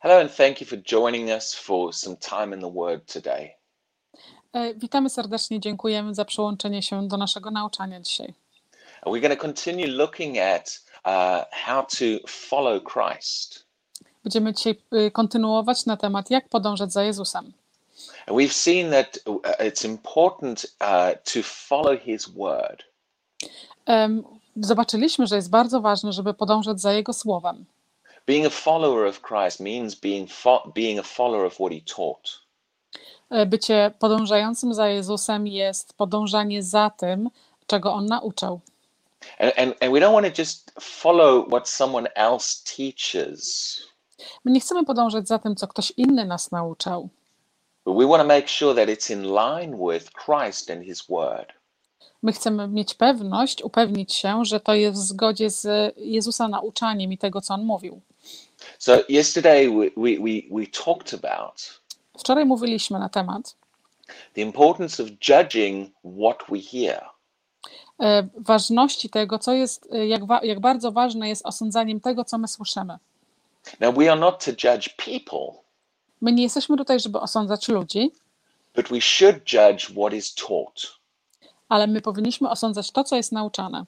Hello, and thank you for joining us for some time in the Word today. E, Witamy serdecznie, dziękujemy za przyłączenie się do naszego nauczania dzisiaj. We're going to continue looking at uh, how to follow Christ. Będziemy dzisiaj y, kontynuować na temat, jak podążać za Jezusem. And we've seen that uh, it's important uh, to follow His Word. Em, Zobaczyliśmy, że jest bardzo ważne, żeby podążać za Jego słowem. Being a follower of Christ means being fo- being a follower of what He taught. E, Bycie podążającym za Jezusem jest podążanie za tym, czego On nauczał. And, and, and we don't want to just follow what someone else teaches, My nie chcemy podążać za tym, co ktoś inny nas nauczał, but we want to make sure that it's in line with Christ and His Word. My chcemy mieć pewność, upewnić się, że to jest w zgodzie z Jezusa nauczaniem i tego, co On mówił. So yesterday we, we, we, we talked about Wczoraj mówiliśmy na temat the importance of judging what we hear. e, ważności tego, co jest, e, jak, wa- jak bardzo ważne jest osądzaniem tego, co my słyszymy. Now, we are not to judge people, My nie jesteśmy tutaj, żeby osądzać ludzi, but we should judge what is taught. Ale my powinniśmy osądzać to, co jest nauczane.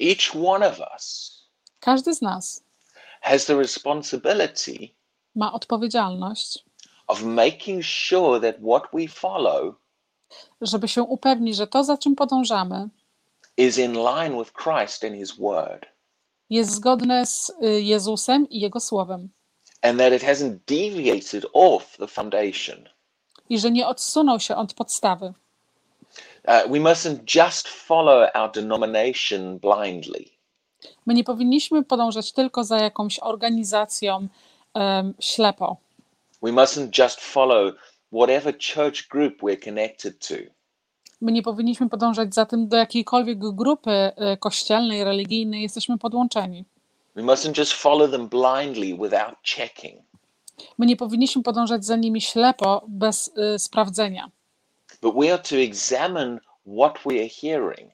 Each one of us Każdy z nas has the responsibility ma odpowiedzialność, of making sure that what we follow żeby się upewnić, że to, za czym podążamy, is in line with Christ and His Word, jest zgodne z y, Jezusem i Jego słowem. and that it hasn't deviated off the foundation. I że nie odsunął się od podstawy. Uh, we mustn't just follow our denomination blindly. My nie powinniśmy podążać tylko za jakąś organizacją em, ślepo. We mustn't just follow whatever church group we're connected to. My nie powinniśmy podążać za tym, do jakiejkolwiek grupy y, kościelnej, religijnej jesteśmy podłączeni. We mustn't just follow them blindly without checking. My nie powinniśmy podążać za nimi ślepo, bez y, sprawdzenia. But we are to examine what we are hearing.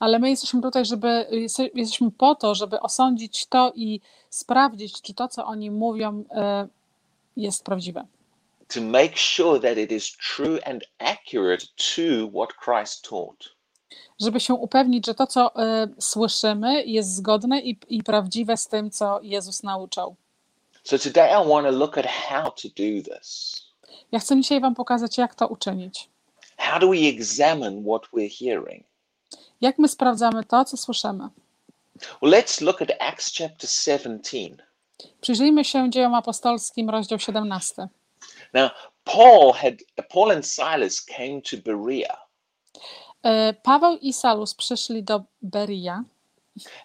Ale my jesteśmy tutaj, żeby, jeste- jesteśmy po to, żeby osądzić to i sprawdzić, czy to, co oni mówią, y, jest prawdziwe. to make sure that it is true and accurate to what Christ taught. Żeby się upewnić, że to, co y, słyszymy, jest zgodne i, i prawdziwe z tym, co Jezus nauczał. So today I want to look at how to do this. Ja chcę dzisiaj Wam pokazać, jak to uczynić. How do we examine what we're hearing? Jak my sprawdzamy to, co słyszymy. Well, let's look at Acts chapter 17. Przyjrzyjmy się dziejom apostolskim, rozdział 17. Now, Paul had Paul and Silas came to Berea, Y, Paweł i Salus przyszli do Beria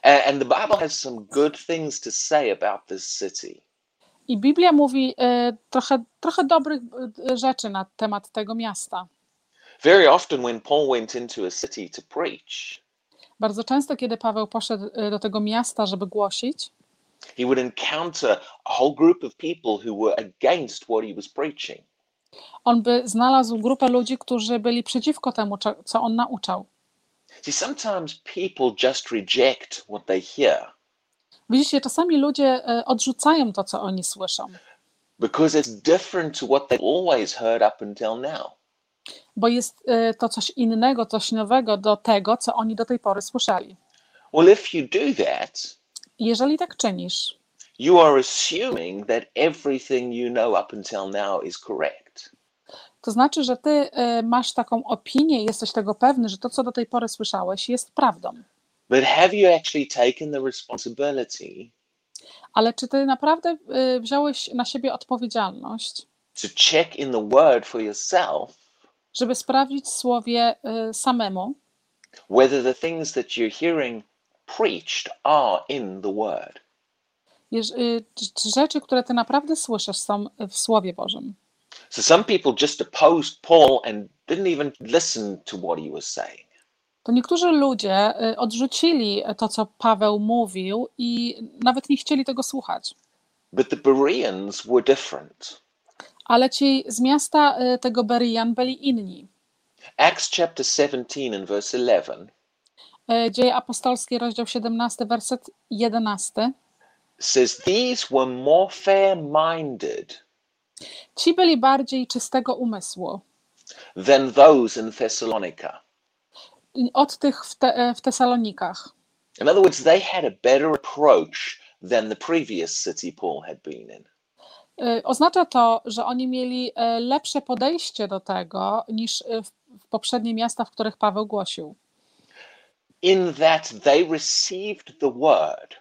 and the Bible has some good things to say about this city. i Biblia mówi y, trochę, trochę dobrych y, rzeczy na temat tego miasta. Very often, when Paul went into a city to preach, Bardzo często, kiedy Paweł poszedł y, do tego miasta, żeby głosić, he would encounter a whole group of people who were against what he was preaching. on by znalazł grupę ludzi, którzy byli przeciwko temu, co on nauczał. See, sometimes people just reject what they hear Widzicie, czasami ludzie y, odrzucają to, co oni słyszą, because it's different to what they've always heard up until now. Bo jest y, to coś innego, coś nowego do tego, co oni do tej pory słyszeli. Well, if you do that, Jeżeli tak czynisz, you are assuming that everything you know up until now is correct. to znaczy, że ty y, masz taką opinię, jesteś tego pewny, że to, co do tej pory słyszałeś, jest prawdą. But have you actually taken the responsibility Ale czy ty naprawdę y, wziąłeś na siebie odpowiedzialność, to check in the word for yourself żeby sprawdzić słowie y, samemu, whether the things that you're hearing preached are in the word? y, czy- czy rzeczy, które ty naprawdę słyszysz, są w Słowie Bożym? So some people just opposed Paul and didn't even listen to what he was saying. To niektórzy ludzie y, odrzucili to, co Paweł mówił i nawet nie chcieli tego słuchać. But the Bereans were different. Ale ci z miasta y, tego Berian byli inni. Acts chapter 17 and verse 11 Y, Dzieje apostolskie, rozdział 17, werset 11. says these were more fair-minded Ci byli bardziej czystego umysłu than those in Thessalonica. od tych w, te, w Tesalonikach. In other words, they had a better approach than the previous city Paul had been in. Y, Oznacza to, że oni mieli e, lepsze podejście do tego niż y, w poprzednie miasta, w których Paweł głosił. In that they received the word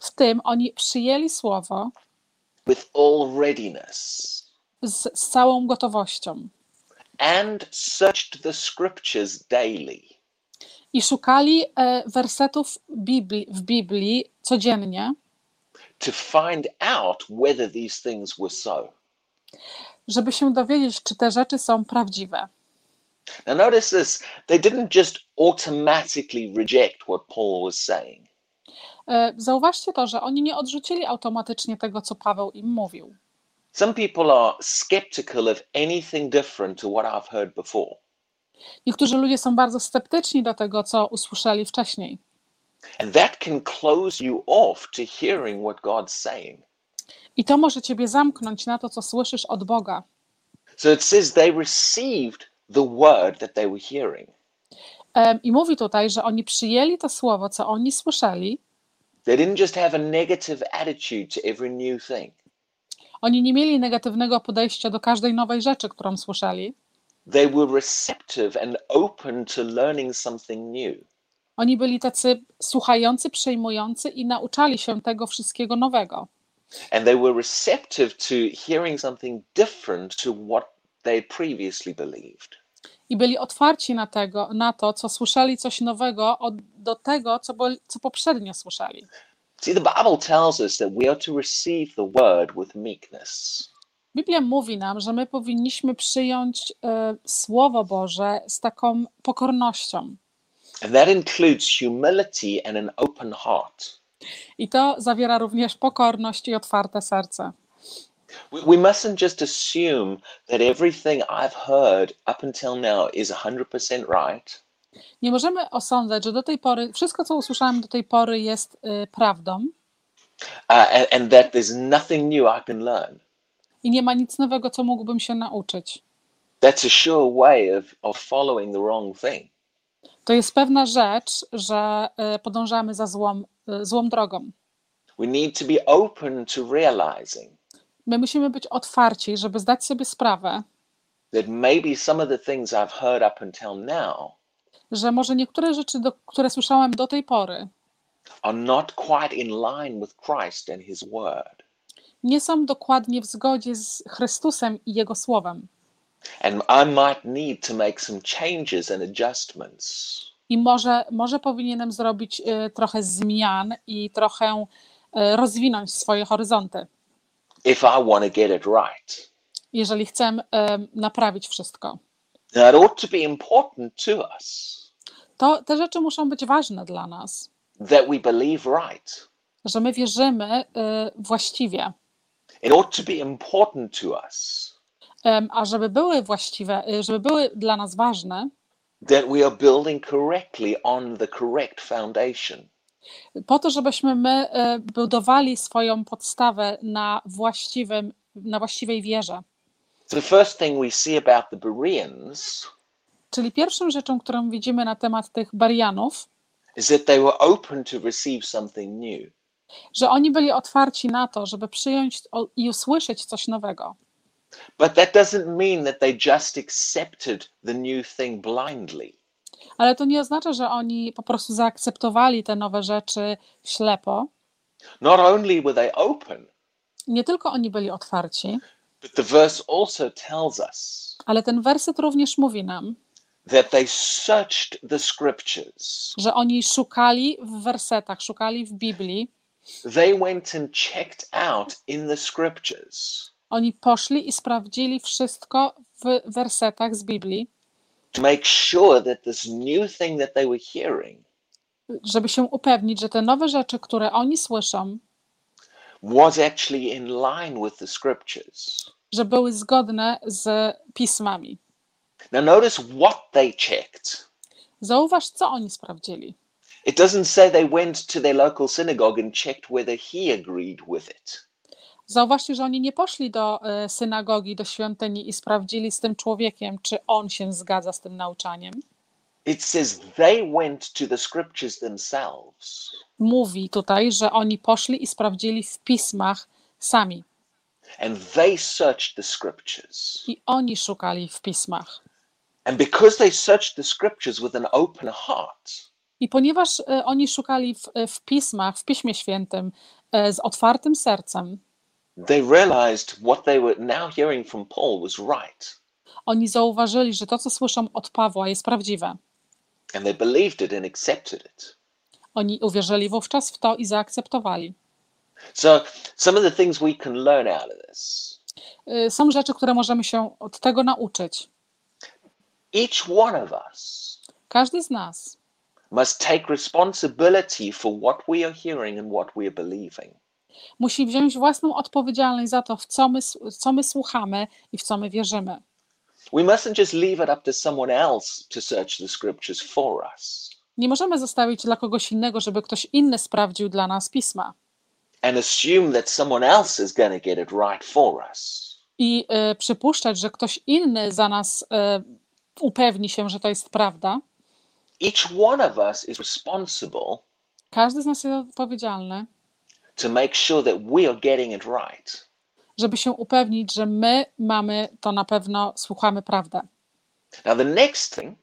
W tym oni przyjęli słowo with all readiness z, z całą gotowością. and searched the scriptures daily. I szukali e, wersetów Biblii, w Biblii codziennie, to find out whether these things were so. żeby się dowiedzieć, czy te rzeczy są prawdziwe. Now, notice this they didn't just automatically reject what Paul was saying. E, Zauważcie to, że oni nie odrzucili automatycznie tego, co Paweł im mówił. Some people are skeptical of anything different to what I've heard before. Niektórzy ludzie są bardzo sceptyczni do tego, co usłyszeli wcześniej. And that can close you off to hearing what God's saying. I to może ciebie zamknąć na to, co słyszysz od Boga. So it says they received the word that they were hearing. Em, I mówi tutaj, że oni przyjęli to słowo, co oni słyszeli. They didn't just have a negative attitude to every new thing. Oni nie mieli negatywnego podejścia do każdej nowej rzeczy, którą słyszeli. They were receptive and open to learning something new. Oni byli tacy słuchający, przejmujący i nauczali się tego wszystkiego nowego. And they were receptive to hearing something different to what they previously believed. I byli otwarci na, tego, na to, co słyszeli coś nowego od, do tego, co, co poprzednio słyszeli. See, the Bible tells us that we are to receive the word with meekness. Biblia mówi nam, że my powinniśmy przyjąć e, Słowo Boże z taką pokornością. And that includes humility and an open heart. I to zawiera również pokorność i otwarte serce. We, we mustn't just assume that everything I've heard up until now is 100% right Nie możemy osądzać, że do tej pory wszystko, co usłyszałem do tej pory, jest y, prawdą uh, and, and that there's nothing new I can learn. i nie ma nic nowego, co mógłbym się nauczyć. That's a sure way of, of following the wrong thing. To jest pewna rzecz, że y, podążamy za złą, y, złą drogą. We need to be open to realizing My musimy być otwarci, żeby zdać sobie sprawę, that maybe some of the things I've heard up until now że może niektóre rzeczy, do, które słyszałem do tej pory, are not quite in line with Christ and His Word. nie są dokładnie w zgodzie z Chrystusem i Jego Słowem. And I might need to make some changes and adjustments. I może, może powinienem zrobić y, trochę zmian i trochę y, rozwinąć swoje horyzonty, if I want to get it right. jeżeli chcę y, naprawić wszystko. It ought to be important to us To te rzeczy muszą być ważne dla nas, that we believe right. że my wierzymy y, właściwie. It ought to be important to us A żeby były właściwe, y, żeby były dla nas ważne, that we are building correctly on the correct foundation. po to, żebyśmy my y, budowali swoją podstawę na, właściwym, na właściwej wierze. The first thing we see about the Bereans Czyli pierwszą rzeczą, którą widzimy na temat tych Barianów, is that they were open to receive something new. że oni byli otwarci na to, żeby przyjąć i usłyszeć coś nowego. But that doesn't mean that they just accepted the new thing blindly. Ale to nie oznacza, że oni po prostu zaakceptowali te nowe rzeczy ślepo. Not only were they open, Nie tylko oni byli otwarci, but the verse also tells us ale ten werset również mówi nam, that they searched the scriptures. że oni szukali w wersetach, szukali w Biblii, They went and checked out in the scriptures oni poszli i sprawdzili wszystko w wersetach z Biblii, make sure that this new thing that they were hearing żeby się upewnić, że te nowe rzeczy, które oni słyszą, was actually in line with the scriptures. że były zgodne z pismami. Now, notice what they checked. Zauważ, co oni sprawdzili. It doesn't say they went to their local synagogue and checked whether he agreed with it. Zauważcie, że oni nie poszli do e, synagogi, do świątyni i sprawdzili z tym człowiekiem, czy on się zgadza z tym nauczaniem. It says they went to the scriptures themselves. Mówi tutaj, że oni poszli i sprawdzili w pismach sami. And they searched the scriptures. I oni szukali w pismach. And because they searched the scriptures with an open heart, I ponieważ e, oni szukali w, e, w pismach, w Piśmie Świętym z otwartym sercem, they realized what they were now hearing from Paul was right. oni zauważyli, że to, co słyszą od Pawła, jest prawdziwe. And they believed it and accepted it. Oni uwierzyli wówczas w to i zaakceptowali. So, some of the things we can learn out of this Y, Są rzeczy, które możemy się od tego nauczyć. each one of us Każdy z nas must take responsibility for what we are hearing and what we are believing. Musi wziąć własną odpowiedzialność za to, w co my, co my słuchamy i w co my wierzymy. We mustn't just leave it up to someone else to search the scriptures for us Nie możemy zostawić dla kogoś innego, żeby ktoś inny sprawdził dla nas pisma and assume that someone else is going to get it right for us. i y, przypuszczać, że ktoś inny za nas y, upewni się, że to jest prawda. Each one of us is responsible Każdy z nas jest odpowiedzialny, to make sure that we are getting it right. żeby się upewnić, że my mamy to na pewno, słuchamy prawdę. Now, the next thing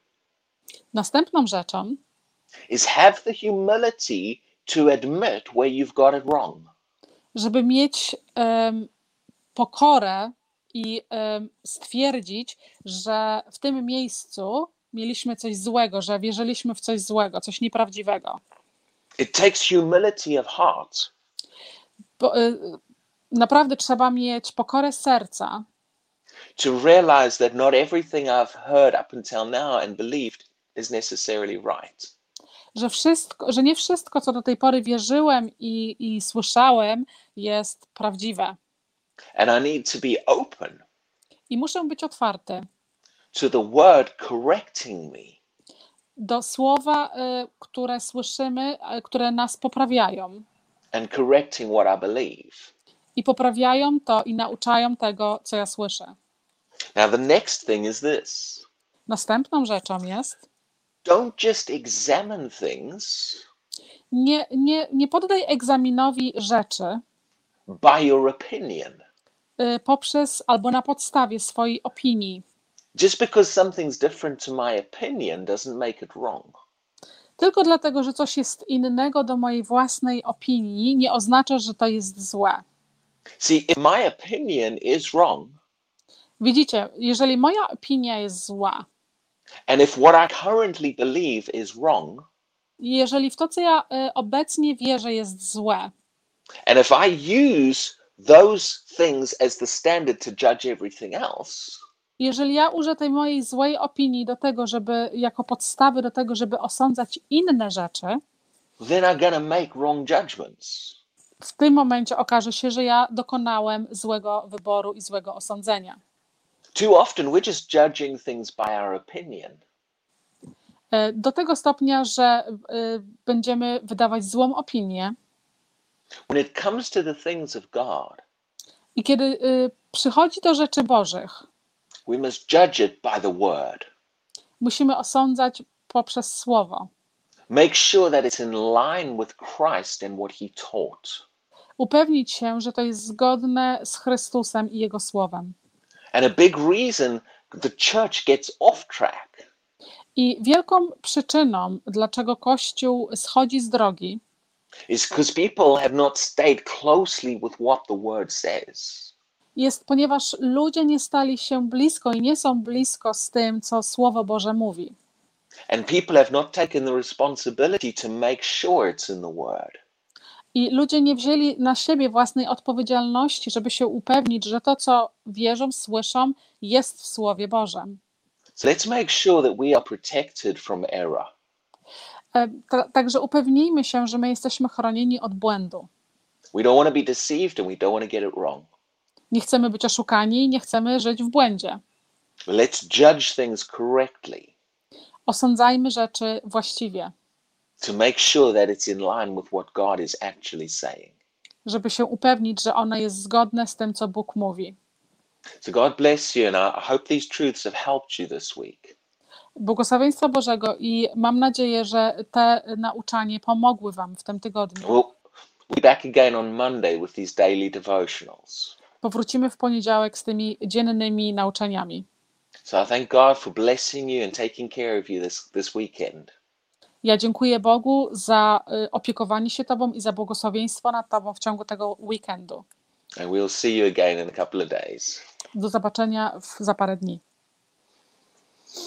Następną rzeczą is have the humility to admit where you've got it wrong. żeby mieć em, pokorę i em, stwierdzić, że w tym miejscu mieliśmy coś złego, że wierzyliśmy w coś złego, coś nieprawdziwego. It takes humility of heart naprawdę trzeba mieć pokorę serca, to realize that not everything I've heard up until now and believed is necessarily right. że, wszystko, że nie wszystko, co do tej pory wierzyłem i, i słyszałem, jest prawdziwe. And I need to be open I muszę być otwarty to the word correcting me do słowa, y, które słyszymy, y, które nas poprawiają. And correcting what I believe. I poprawiają to i nauczają tego, co ja słyszę. Now, the next thing is this Następną rzeczą jest, don't just examine things nie, nie, nie poddaj egzaminowi rzeczy by your opinion. y, poprzez albo na podstawie swojej opinii. Just because something's different to my opinion doesn't make it wrong. Tylko dlatego, że coś jest innego do mojej własnej opinii, nie oznacza, że to jest złe. See, if my opinion is wrong, Widzicie, jeżeli moja opinia jest zła, and if what I currently believe is wrong, jeżeli w to, co ja y, obecnie wierzę, jest złe, and if I use those things as the standard to judge everything else, jeżeli ja użyję tej mojej złej opinii do tego, żeby jako podstawy do tego, żeby osądzać inne rzeczy, then I'm to make wrong judgments. w tym momencie okaże się, że ja dokonałem złego wyboru i złego osądzenia. Too often we're just judging things by our opinion. E, Do tego stopnia, że e, będziemy wydawać złą opinię, When it comes to the things of God, i kiedy e, przychodzi do rzeczy Bożych, we must judge it by the word. musimy osądzać poprzez słowo. Make sure that it's in line with Christ and what he taught. Upewnić się, że to jest zgodne z Chrystusem i Jego słowem. And a big reason the church gets off track I wielką przyczyną, dlaczego Kościół schodzi z drogi, is because people have not stayed closely with what the word says. Jest ponieważ ludzie nie stali się blisko i nie są blisko z tym, co Słowo Boże mówi. And people have not taken the responsibility to make sure it's in the word. I ludzie nie wzięli na siebie własnej odpowiedzialności, żeby się upewnić, że to, co wierzą, słyszą, jest w Słowie Bożym. So let's make sure that we are protected from error. E, ta- Także upewnijmy się, że my jesteśmy chronieni od błędu. We don't want to be deceived and we don't want to get it wrong. Nie chcemy być oszukani i nie chcemy żyć w błędzie. Let's judge things correctly. Osądzajmy rzeczy właściwie. to make sure that it's in line with what God is actually saying. żeby się upewnić, że one jest zgodne z tym, co Bóg mówi. So God bless you, and I hope these truths have helped you this week. Błogosławieństwa Bożego i mam nadzieję, że te nauczanie pomogły Wam w tym tygodniu. We'll be back again on Monday with these daily devotionals. Powrócimy w poniedziałek z tymi dziennymi nauczaniami. So I thank God for blessing you and taking care of you this, this weekend. Ja dziękuję Bogu za y, opiekowanie się Tobą i za błogosławieństwo nad Tobą w ciągu tego weekendu. And we'll see you again in a couple of days. Do zobaczenia w, za parę dni.